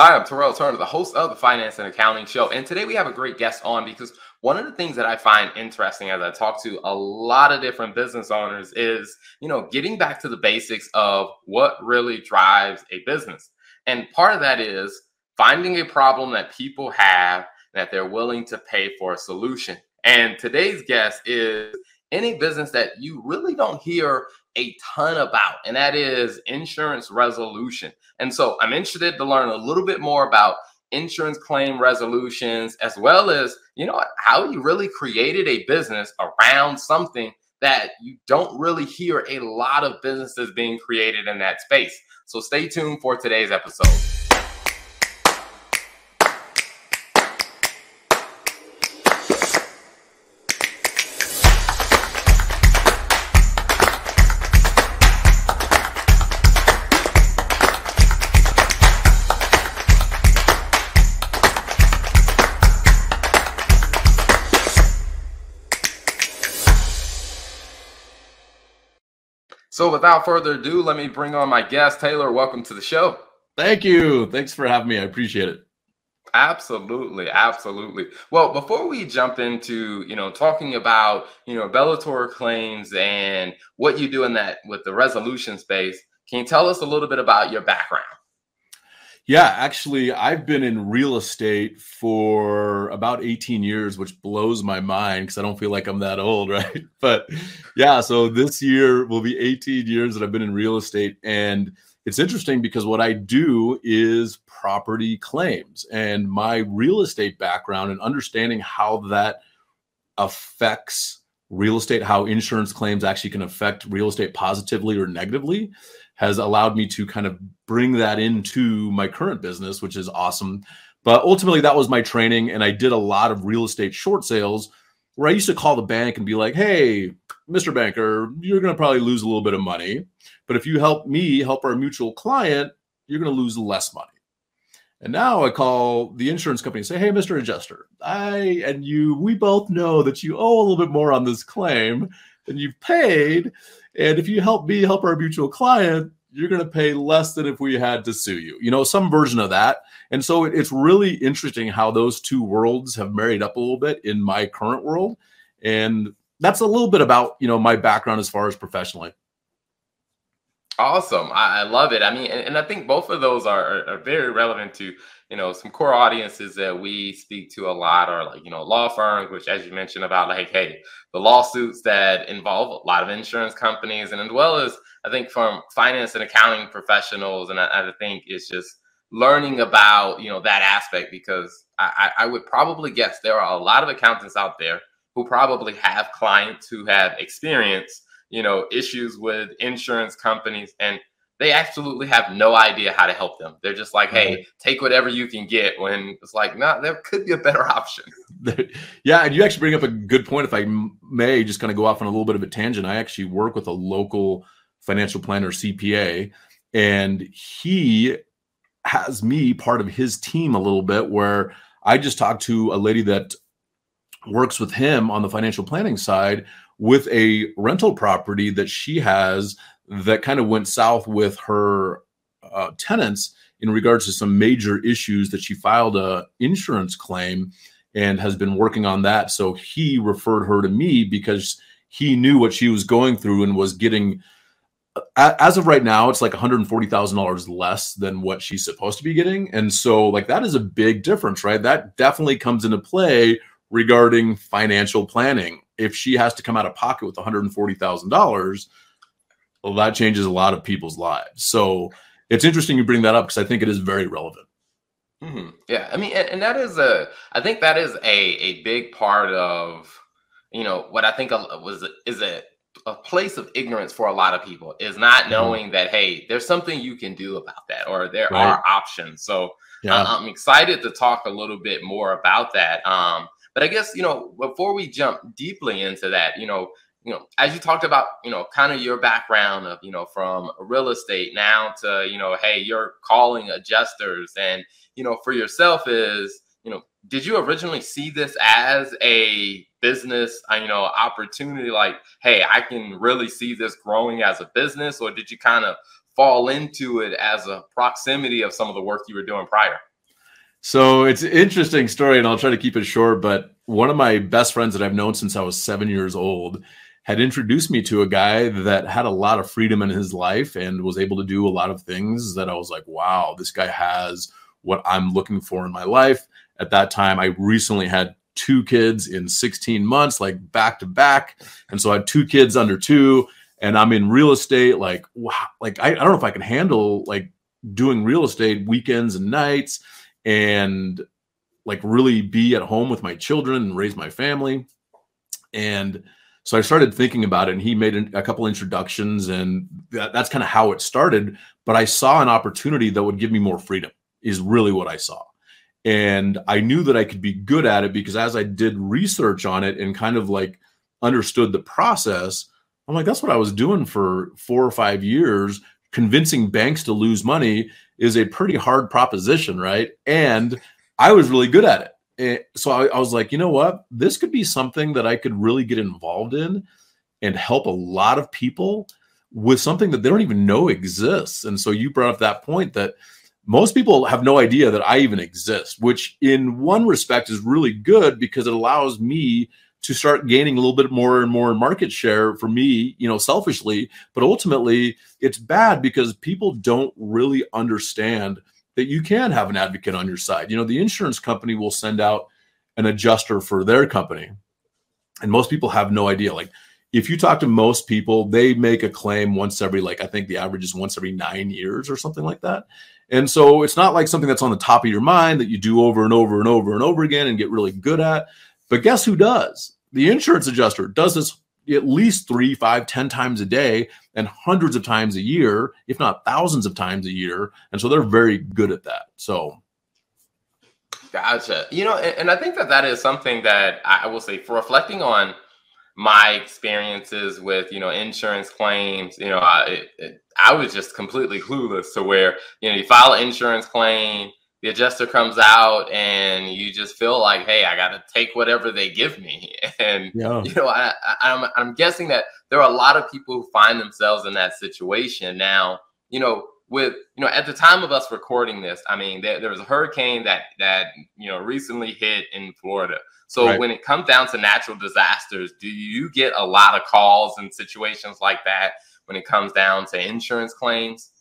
Hi, I'm Terrell Turner, the host of the Finance and Accounting Show. And today we have a great guest on because one of the things that I find interesting as I talk to a lot of different business owners is, you know, getting back to the basics of what really drives a business. And part of that is finding a problem that people have that they're willing to pay for a solution. And today's guest is any business that you really don't hear a ton about, and that is insurance resolution. And so I'm interested to learn a little bit more about insurance claim resolutions, as well as, you know, how you really created a business around something that you don't really hear a lot of businesses being created in that space. So stay tuned for today's episode. So, without further ado, let me bring on my guest, Taylor. Welcome to the show. Thank you. Thanks for having me. I appreciate it. Absolutely, absolutely. Well, before we jump into you know talking about you know Bellator claims and what you do in that with the resolution space, can you tell us a little bit about your background? Yeah, actually, I've been in real estate for about 18 years, which blows my mind because I don't feel like I'm that old, right? But yeah, so this year will be 18 years that I've been in real estate. And it's interesting because what I do is property claims and my real estate background and understanding how that affects real estate, how insurance claims actually can affect real estate positively or negatively has allowed me to kind of bring that into my current business, which is awesome. But ultimately, that was my training. And I did a lot of real estate short sales where I used to call the bank and be like, hey, Mr. Banker, you're going to probably lose a little bit of money. But if you help me help our mutual client, you're going to lose less money. And now I call the insurance company and say, "Hey, Mr. Adjuster, I and you, we both know that you owe a little bit more on this claim than you've paid, and if you help me help our mutual client, you're going to pay less than if we had to sue you. You know, some version of that. And so it's really interesting how those two worlds have married up a little bit in my current world, and that's a little bit about you know my background as far as professionally. Awesome. I, I, love it. I mean, and, and, I think both of those are, are, are, very relevant to, you know, some core audiences that we speak to a lot are like, you know, law firms, which as you mentioned about like, hey, the lawsuits that involve a lot of insurance companies and as well as I think from finance and accounting professionals. And I, I think it's just learning about, you know, that aspect because I, I would probably guess there are a lot of accountants out there who probably have clients who have experience you know, issues with insurance companies and they absolutely have no idea how to help them. They're just like, hey, mm-hmm. take whatever you can get when it's like, no, nah, there could be a better option. yeah. And you actually bring up a good point. If I may just kind of go off on a little bit of a tangent, I actually work with a local financial planner, CPA, and he has me part of his team a little bit where I just talked to a lady that works with him on the financial planning side with a rental property that she has that kind of went south with her uh, tenants in regards to some major issues that she filed a insurance claim and has been working on that. So he referred her to me because he knew what she was going through and was getting as of right now it's like $140,000 less than what she's supposed to be getting. And so like that is a big difference right? That definitely comes into play regarding financial planning if she has to come out of pocket with $140,000, well, that changes a lot of people's lives. So it's interesting you bring that up because I think it is very relevant. Mm-hmm. Yeah, I mean, and, and, that is a, I think that is a a big part of, you know, what I think was is a a place of ignorance for a lot of people is not mm-hmm. knowing mm-hmm. that hey, there's something you can do about that, or there right. are options. So yeah. I'm excited to talk a little bit more about that. Um, but I guess, you know, before we jump deeply into that, you know, you know, as you talked about, you know, kind of your background of, you know, from real estate now to, you know, hey, you're calling adjusters and, you know, for yourself is, you know, did you originally see this as a business, uh, you know, opportunity like, hey, I can really see this growing as a business or did you kind of fall into it as a proximity of some of the work you were doing prior? So it's an interesting story, and I'll try to keep it short. But one of my best friends that I've known since I was seven years old had introduced me to a guy that had a lot of freedom in his life and was able to do a lot of things that I was like, wow, this guy has what I'm looking for in my life. At that time, I recently had two kids in 16 months, like back to back. And so I had two kids under two, and I'm in real estate. Like, wow, like I, I don't know if I can handle like doing real estate weekends and nights and like really be at home with my children and raise my family. And so I started thinking about it, and he made a couple introductions, and that, that's kind of how it started. But I saw an opportunity that would give me more freedom, is really what I saw. And I knew that I could be good at it because as I did research on it and kind of like understood the process, I'm like, that's what I was doing for four or five years. Convincing banks to lose money is a pretty hard proposition, right? And I was really good at it. Eh, so I, I was like, you know what? This could be something that I could really get involved in and help a lot of people with something that they don't even know exists. And so you brought up that point that most people have no idea that I even exist, which in one respect is really good because it allows me to start gaining a little bit more and more market share for me, you know, selfishly. But ultimately, it's bad because people don't really understand that you can have an advocate on your side. You know, the insurance company will send out an adjuster for their company. And most people have no idea. Like, if you talk to most people, they make a claim once every, like, I think the average is once every nine years or something like that. And so it's not like something that's on the top of your mind that you do over and over and over and over again and get really good at. But guess who does? The insurance adjuster does this at least three, five, ten times a day and hundreds of times a year, if not thousands of times a year. And so they're very good at that. So Gotcha. You know, and, I think that that is something that I will say for reflecting on my experiences with you know insurance claims you know I, it, it, I was just completely clueless to where you know you file an insurance claim the adjuster comes out and you just feel like hey i gotta take whatever they give me and yeah. you know I, I, I'm, I'm guessing that there are a lot of people who find themselves in that situation now you know with you know at the time of us recording this i mean there, there was a hurricane that that you know recently hit in florida so right. when it comes down to natural disasters, do you get a lot of calls and situations like that when it comes down to insurance claims?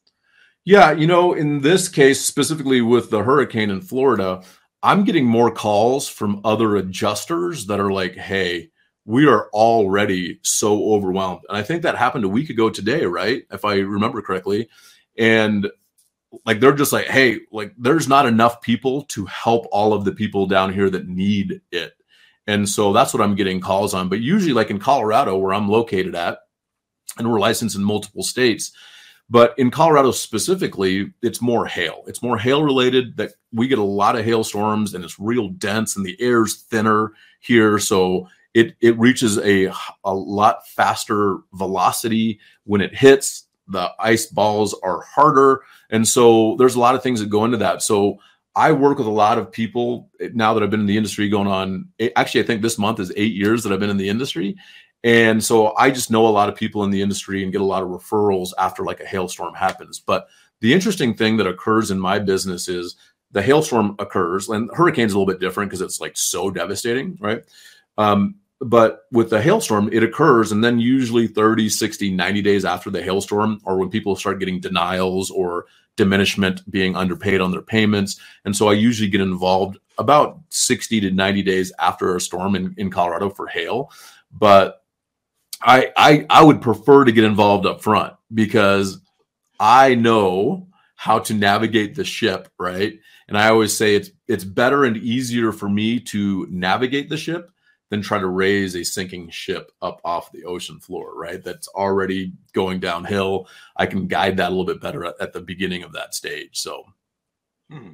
Yeah, you know, in this case, specifically with the hurricane in Florida, I'm getting more calls from other adjusters that are like, hey, we are already so overwhelmed. And I think that happened a week ago today, right? If I remember correctly. And like they're just like, hey, like there's not enough people to help all of the people down here that need it. And so that's what I'm getting calls on. But usually, like in Colorado, where I'm located at, and we're licensed in multiple states. But in Colorado specifically, it's more hail. It's more hail related that we get a lot of hailstorms and it's real dense and the air's thinner here. So it, it reaches a, a lot faster velocity when it hits. The ice balls are harder. And so there's a lot of things that go into that. So I work with a lot of people now that I've been in the industry going on. Eh, actually, I think this month is eight years that I've been in the industry. And so I just know a lot of people in the industry and get a lot of referrals after like a hailstorm happens. But the interesting thing that occurs in my business is the hailstorm occurs, and hurricane's a little bit different because it's like so devastating, right? Um, but with the hailstorm, it occurs, and then usually 30, 60, 90 days after the hailstorm, or when people start getting denials or diminishment being underpaid on their payments. And so I usually get involved about 60 to 90 days after a storm in, in Colorado for hail. But I, I I would prefer to get involved up front because I know how to navigate the ship, right? And I always say it's it's better and easier for me to navigate the ship than try to raise a sinking ship up off the ocean floor, right? That's already going downhill. I can guide that a little bit better at, at the beginning of that stage. So, hmm.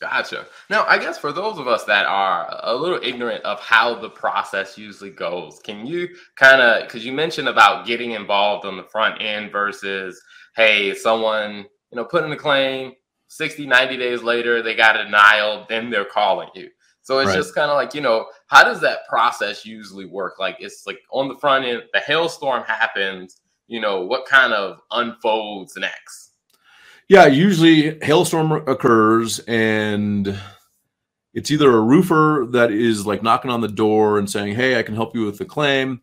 Gotcha. Now, I guess for those of us that are a little ignorant of how the process usually goes, can you kind of, because you mentioned about getting involved on the front end versus, hey, someone, you know, putting a claim 60, 90 days later, they got a denial, then they're calling you. So it's right. just kind of like, you know, how does that process usually work? Like it's like on the front end, the hailstorm happens, you know, what kind of unfolds next? Yeah, usually hailstorm occurs and it's either a roofer that is like knocking on the door and saying, "Hey, I can help you with the claim,"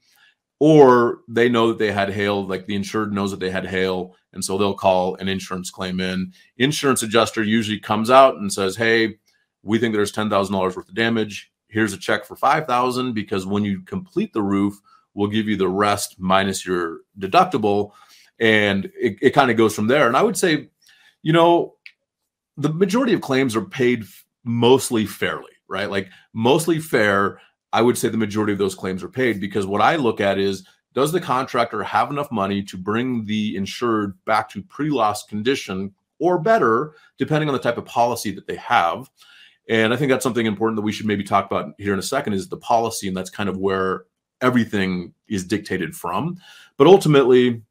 or they know that they had hail, like the insured knows that they had hail, and so they'll call an insurance claim in. Insurance adjuster usually comes out and says, "Hey, we think there's ten thousand dollars worth of damage. Here's a check for five thousand because when you complete the roof, we'll give you the rest minus your deductible." And it, it kind of goes from there. And I would say, you know, the majority of claims are paid mostly fairly, right? Like mostly fair. I would say the majority of those claims are paid because what I look at is does the contractor have enough money to bring the insured back to pre-loss condition or better, depending on the type of policy that they have? And I think that's something important that we should maybe talk about here in a second is the policy, and that's kind of where everything is dictated from. But ultimately,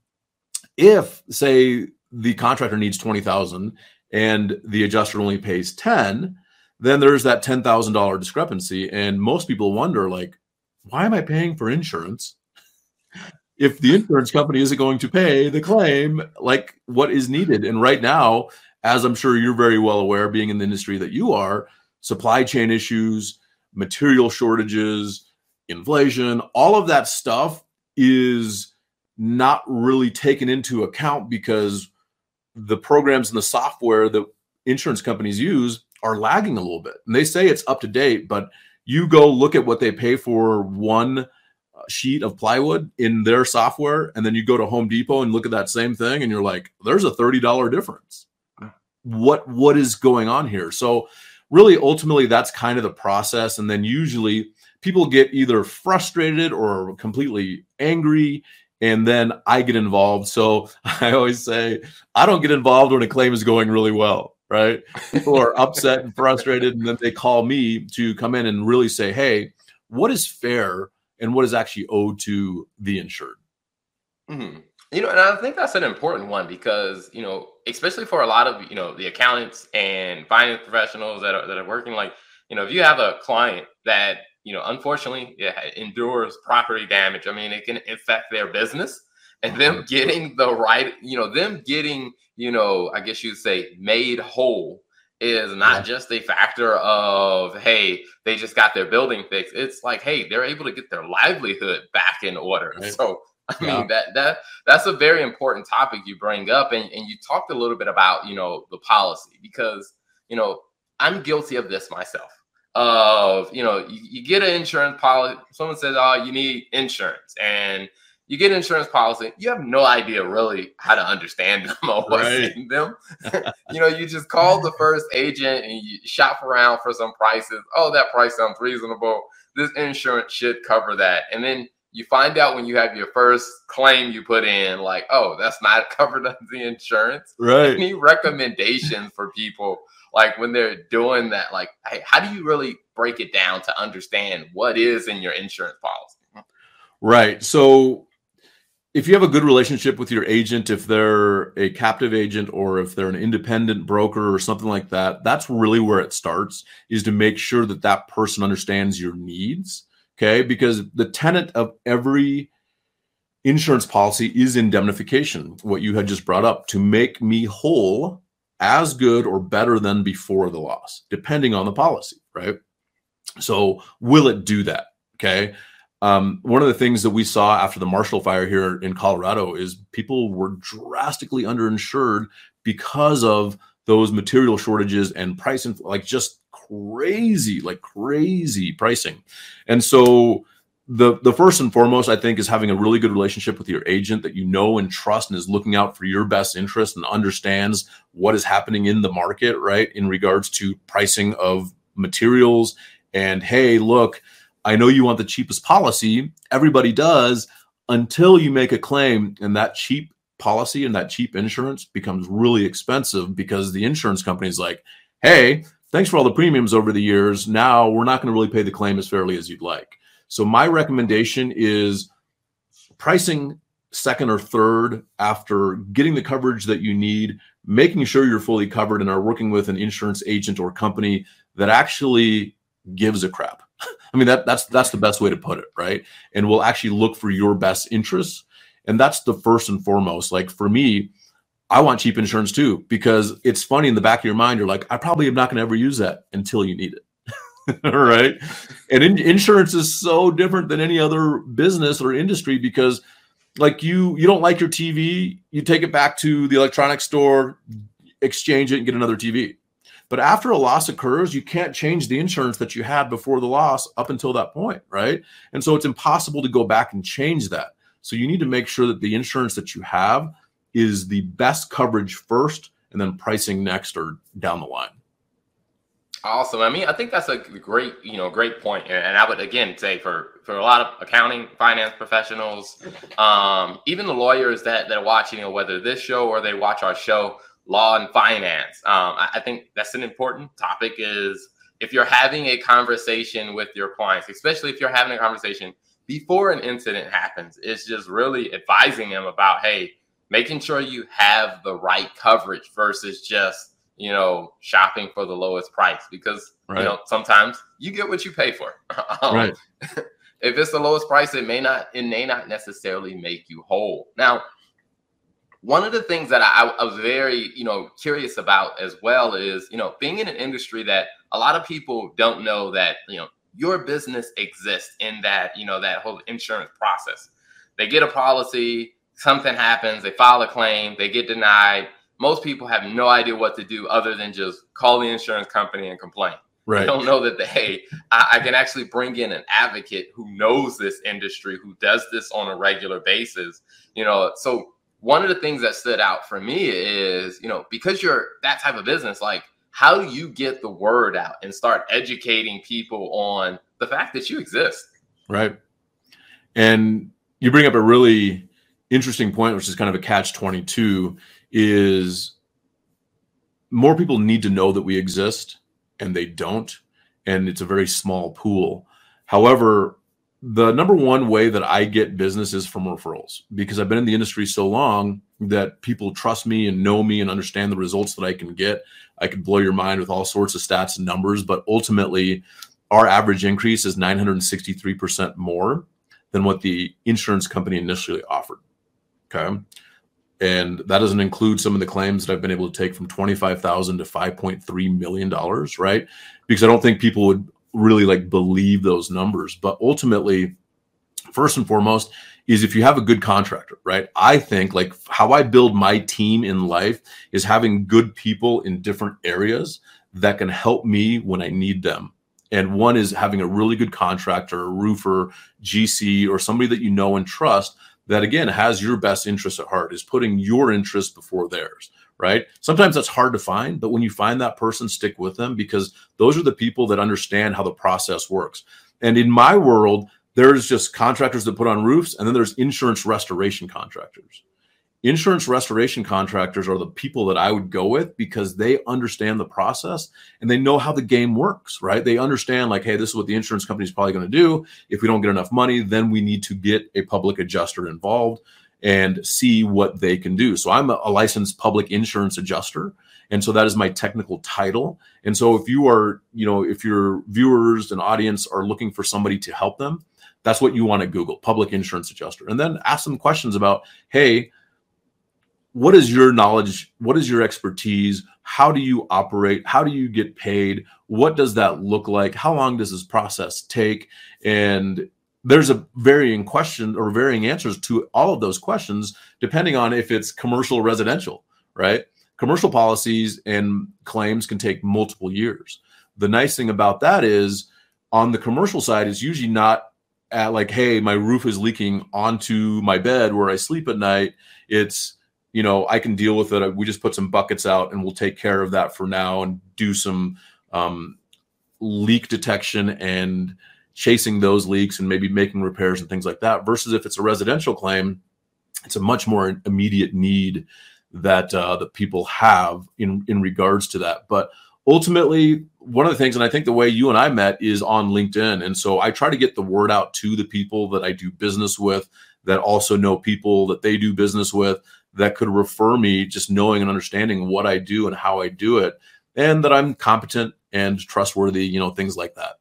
if say the contractor needs 20,000 and the adjuster only pays 10, then there's that $10,000 discrepancy. And most people wonder like why am I paying for insurance? If the insurance company isn't going to pay the claim like what is needed? And right now as I'm sure you're very well aware being in the industry that you are supply chain issues material shortages inflation all of that stuff is not really taken into account because the programs and the software that insurance companies use are lagging a little bit. And they say it's up to date, but you go look at what they pay for one uh, sheet of plywood in their software and then you go to Home Depot and look at that same thing and you're like there's a $30 difference. What what is going on here? So really ultimately that's kind of the process and then usually people get either frustrated or completely angry and then I get involved. So I always say, I don't get involved when a claim is going really well, right? People are upset and frustrated, and then they call me to come in and really say, hey, what is fair and what is actually owed to the insured? Mm-hmm. You know, and I think that's an important one because, you know, especially for a lot of, you know, the accountants and finance professionals that are, that are working, like, you know, if you have a client that you know, unfortunately, it endures property damage. I mean, it can affect their business and them mm-hmm. getting the right, you know, them getting, you know, I guess you'd say made whole is not just a factor of, hey, they just got their building fixed. It's like, hey, they're able to get their livelihood back in order. Right. So, I yeah. mean, that that that's a very important topic you bring up. And, and you talked a little bit about, you know, the policy because, you know, I'm guilty of this myself of you know you, you, get an insurance policy someone says oh you need insurance and you get insurance policy you have no idea really how to understand them or what's right. in them. You know you just call the first agent and you shop around for some prices. Oh that price sounds reasonable. This insurance should cover that. And then you find out when you have your first claim you put in like oh that's not covered under the insurance. Right. Any recommendations for people like when they're doing that, like, hey, how do you really break it down to understand what is in your insurance policy? Right. So if you have a good relationship with your agent, if they're a captive agent or if they're an independent broker or something like that, that's really where it starts is to make sure that that person understands your needs. Okay. Because the tenet of every insurance policy is indemnification, what you had just brought up to make me whole as good or better than before the loss, depending on the policy, right? So, will it do that? Okay. Um, one of the things that we saw after the Marshall fire here in Colorado is people were drastically underinsured because of those material shortages and pricing, like just crazy, like crazy pricing. And so, the the first and foremost i think is having a really good relationship with your agent that you know and trust and is looking out for your best interest and understands what is happening in the market right in regards to pricing of materials. And hey look i know you want the cheapest policy. Everybody does until you make a claim and that cheap policy and that cheap insurance becomes really expensive because the insurance company is like hey thanks for all the premiums over the years. Now we're not going to really pay the claim as fairly as you'd like so my recommendation is pricing second or third after getting the coverage that you need, making sure you're fully covered and are working with an insurance agent or company that actually gives a crap. I mean that that's that's the best way to put it, right? And will actually look for your best interests. And that's the first and foremost. Like for me, I want cheap insurance too because it's funny in the back of your mind you're like I probably am not going to ever use that until you need it. right? And in, insurance is so different than any other business or industry because like you you don't like your TV, you take it back to the electronics store, exchange it and get another TV. But after a loss occurs, you can't change the insurance that you had before the loss up until that point, right? And so it's impossible to go back and change that. So you need to make sure that the insurance that you have is the best coverage first and then pricing next or down the line. Awesome. I mean, I think that's a great, you know, great point. And I would again say for for a lot of accounting, finance professionals, um, even the lawyers that that are watching, you know, whether this show or they watch our show, law and finance. Um, I, I think that's an important topic. Is if you're having a conversation with your clients, especially if you're having a conversation before an incident happens, it's just really advising them about, hey, making sure you have the right coverage versus just you know, shopping for the lowest price because right. you know sometimes you get what you pay for. um, right. if it's the lowest price, it may not it may not necessarily make you whole. Now, one of the things that I, I was very you know curious about as well is you know being in an industry that a lot of people don't know that you know your business exists in that you know that whole insurance process. They get a policy, something happens, they file a claim, they get denied most people have no idea what to do other than just call the insurance company and complain. Right. They don't know that they, hey, I, I, can actually bring in an advocate who knows this industry, who does this on a regular basis. You know, so one of the things that stood out for me is, you know, because you're that type of business, like how do you get the word out and start educating people on the fact that you exist? Right. And you bring up a really interesting point, which is kind of a catch 22 is more people need to know that we exist and they don't and it's a very small pool. However the number one way that i get business is from referrals because i've been in the industry so long that people trust me and know me and understand the results that i can get. I can blow your mind with all sorts of stats and numbers but ultimately our average increase is 963% more than what the insurance company initially offered okay and that doesn't include some of the claims that I've been able to take from 25,000 to 5.3 million dollars, right? Because I don't think people would really like believe those numbers, but ultimately first and foremost is if you have a good contractor, right? I think like how I build my team in life is having good people in different areas that can help me when I need them. And one is having a really good contractor, a roofer, GC, or somebody that you know and trust that again has your best interest at heart is putting your interest before theirs right? Sometimes that's hard to find but when you find that person stick with them because those are the people that understand how the process works. And in my world there's just contractors that put on roofs and then there's insurance restoration contractors insurance restoration contractors are the people that I would go with because they understand the process and they know how the game works, right? They understand, like, hey, this is what the insurance company is probably going to do. If we don't get enough money, then we need to get a public adjuster involved and see what they can do. So I'm a, a licensed public insurance adjuster. And so that is my technical title. And so if you are, you know, if your viewers and audience are looking for somebody to help them, that's what you want to Google public insurance adjuster. And then ask them questions about, hey, what is your knowledge what is your expertise? How do you operate? How do you get paid? What does that look like? How long does this process take? And there's a varying question or varying answers to all of those questions depending on if it's commercial or residential right? Commercial policies and claims can take multiple years. The nice thing about that is on the commercial side it's usually not at like hey my roof is leaking onto my bed where i sleep at night. It's you know, I can deal with it. We just put some buckets out and we'll take care of that for now and do some um, leak detection and chasing those leaks and maybe making repairs and things like that. Versus if it's a residential claim, it's a much more immediate need that uh, that people have in in regards to that. But ultimately, one of the things, and I think the way you and I met is on LinkedIn, and so I try to get the word out to the people that I do business with that also know people that they do business with that could refer me just knowing and understanding what I do and how I do it and that I'm competent and trustworthy, you know, things like that.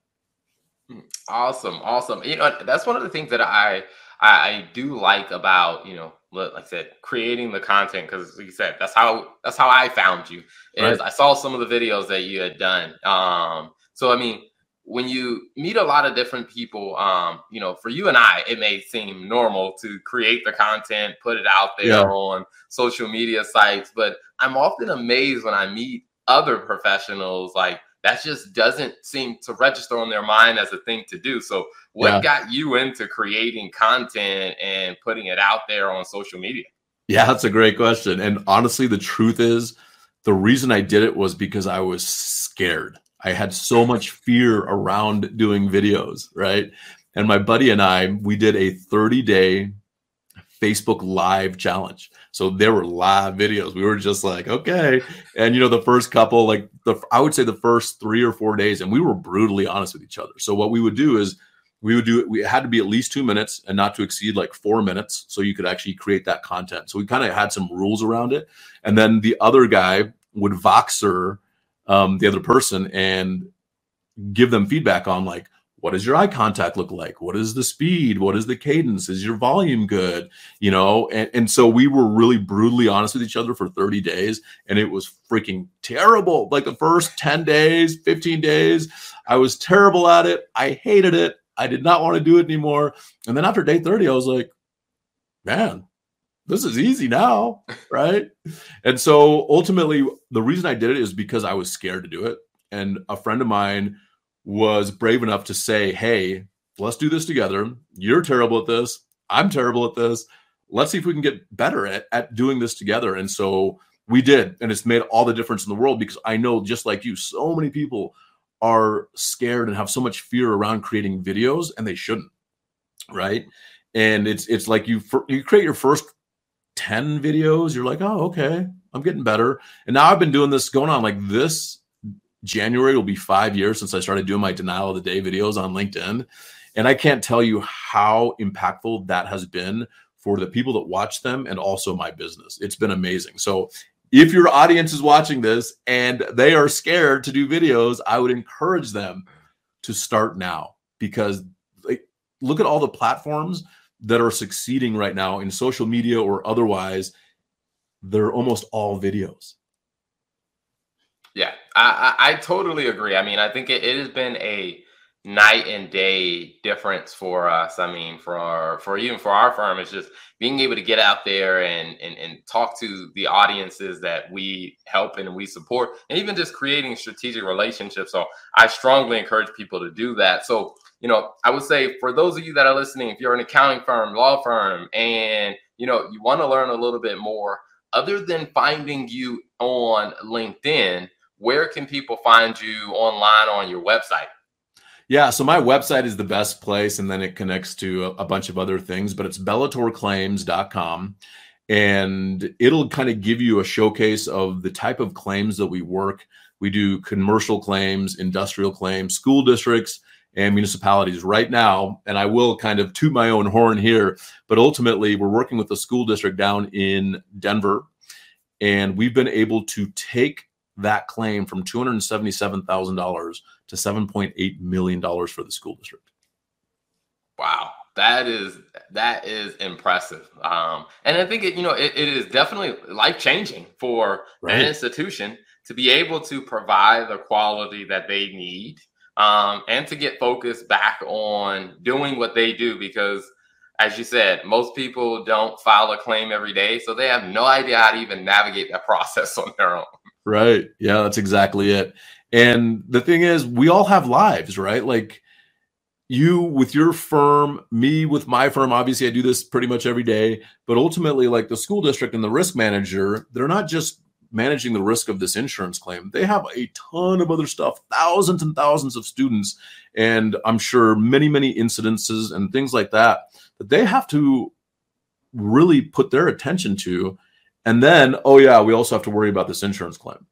Awesome. Awesome. You know, that's one of the things that I I, I do like about, you know, like I said, creating the content because like you said, that's how that's how I found you. Is right. I saw some of the videos that you had done. Um, so I mean, when you meet a lot of different people, um, you know, for you and I, it may seem normal to create the content, put it out there yeah. on social media sites, but I'm often amazed when I meet other professionals like that just doesn't seem to register on their mind as a thing to do. So, what yeah. got you into creating content and putting it out there on social media? Yeah, that's a great question. And honestly, the truth is, the reason I did it was because I was scared. I had so much fear around doing videos, right? And my buddy and I, we did a 30 day Facebook live challenge. So there were live videos. We were just like, okay. And you know, the first couple, like the I would say the first three or four days, and we were brutally honest with each other. So what we would do is we would do it, we had to be at least two minutes and not to exceed like four minutes. So you could actually create that content. So we kind of had some rules around it. And then the other guy would Voxer um, the other person and give them feedback on like what does your eye contact look like? What is the speed? What is the cadence? Is your volume good? You know and, and so we were really brutally honest with each other for 30 days and it was freaking terrible. Like the first 10 days 15 days i was terrible at it. I hated it. I did not want to do it anymore. And then after day 30 i was like man this is easy now, right? and so ultimately, the reason I did it is because I was scared to do it. And a friend of mine was brave enough to say, Hey, let's do this together. You're terrible at this. I'm terrible at this. Let's see if we can get better at, at doing this together. And so we did. And it's made all the difference in the world because I know, just like you, so many people are scared and have so much fear around creating videos and they shouldn't. Right. And it's it's like you you create your first 10 videos, you're like, oh, okay, I'm getting better. And now I've been doing this going on like this January will be five years since I started doing my denial of the day videos on LinkedIn. And I can't tell you how impactful that has been for the people that watch them and also my business. It's been amazing. So if your audience is watching this and they are scared to do videos, I would encourage them to start now because like, look at all the platforms that are succeeding right now in social media or otherwise, they're almost all videos. Yeah, I, I, totally agree. I mean, I think it, it has been a night and day difference for us. I mean, for our, for even for our firm, it's just being able to get out there and, and and talk to the audiences that we help and we support, and even just creating strategic relationships. So I strongly encourage people to do that. So you know, I would say for those of you that are listening, if you're an accounting firm, law firm, and you know, you want to learn a little bit more, other than finding you on LinkedIn, where can people find you online on your website? Yeah, so my website is the best place, and then it connects to a, bunch of other things, but it's bellatorclaims.com. And it'll kind of give you a showcase of the type of claims that we work. We do commercial claims, industrial claims, school districts, and municipalities right now. And I will kind of toot my own horn here, but ultimately, we're working with the school district down in Denver, and we've been able to take that claim from $277,000 to $7.8 million for the school district. Wow. That is that is impressive, um, and I think it you know it, it is definitely life changing for right. an institution to be able to provide the quality that they need um, and to get focused back on doing what they do because as you said most people don't file a claim every day so they have no idea how to even navigate that process on their own. Right. Yeah that's exactly it. And the thing is we all have lives right? Like you with your firm me with my firm obviously i do this pretty much every day but ultimately like the school district and the risk manager they're not just managing the risk of this insurance claim. They have a ton of other stuff, thousands and thousands of students, and I'm sure many, many incidences and things like that that they have to really put their attention to. And then, oh, yeah, we also have to worry about this insurance claim.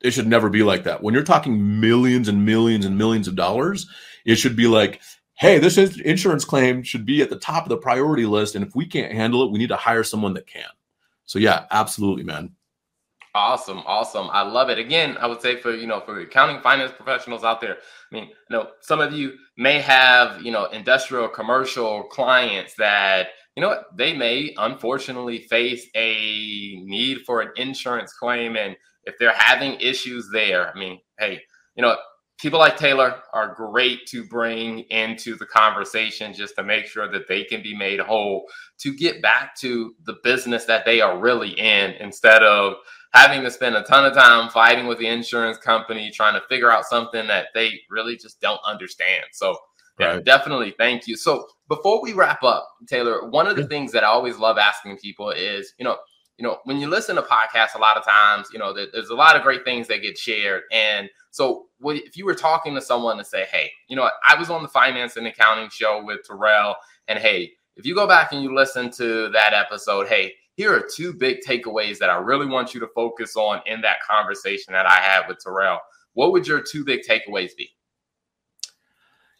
It should never be like that. When you're talking millions and millions and millions of dollars, it should be like, hey, this insurance claim should be at the top of the priority list. And if we can't handle it, we need to hire someone that can. So, yeah, absolutely, man. Awesome, awesome. I love it. Again, I would say for you know for accounting finance professionals out there, I mean, you know, some of you may have you know industrial commercial clients that you know what they may unfortunately face a need for an insurance claim, and if they're having issues there, I mean, hey, you know, people like Taylor are great to bring into the conversation just to make sure that they can be made whole to get back to the business that they are really in instead of having to spend a ton of time fighting with the insurance company trying to figure out something that they really just don't understand. So, yeah, right. definitely thank you. So, before we wrap up, Taylor, one of the things that I always love asking people is, you know, you know, when you listen to podcasts, a lot of times, you know, there's a lot of great things that get shared. And so, if you were talking to someone to say, hey, you know, I was on the finance and accounting show with Terrell, and hey, if you go back and you listen to that episode, hey, here are two big takeaways that I really want you to focus on in that conversation that I had with Terrell. What would your two big takeaways be?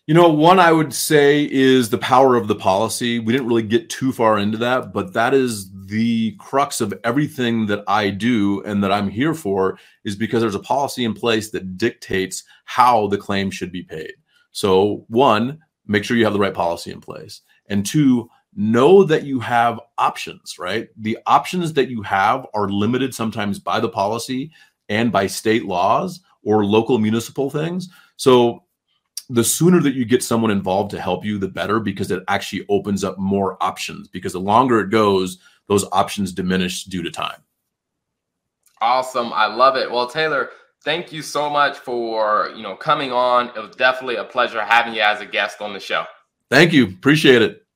You know, one I would say is the power of the policy. We didn't really get too far into that, but that is the crux of everything that I do and that I'm here for is because there's a policy in place that dictates how the claim should be paid. So, one, make sure you have the right policy in place. And two, know that you have options, right? The options that you have are limited sometimes by the policy and by state laws or local municipal things. So, the sooner that you get someone involved to help you, the better because it actually opens up more options. Because the longer it goes, those options diminish due to time. Awesome. I love it. Well, Taylor, thank you so much for, you know, coming on. It was definitely a pleasure having you as a guest on the show. Thank you. Appreciate it.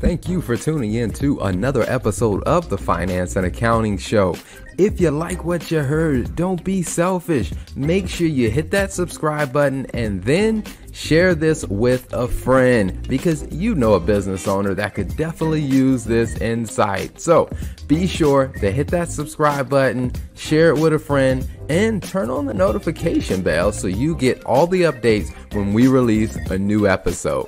Thank you for tuning in to another episode of the Finance and Accounting Show. If you like what you heard, don't be selfish. Make sure you hit that subscribe button and then share this with a friend because you know a business owner that could definitely use this insight. So be sure to hit that subscribe button, share it with a friend, and turn on the notification bell so you get all the updates when we release a new episode.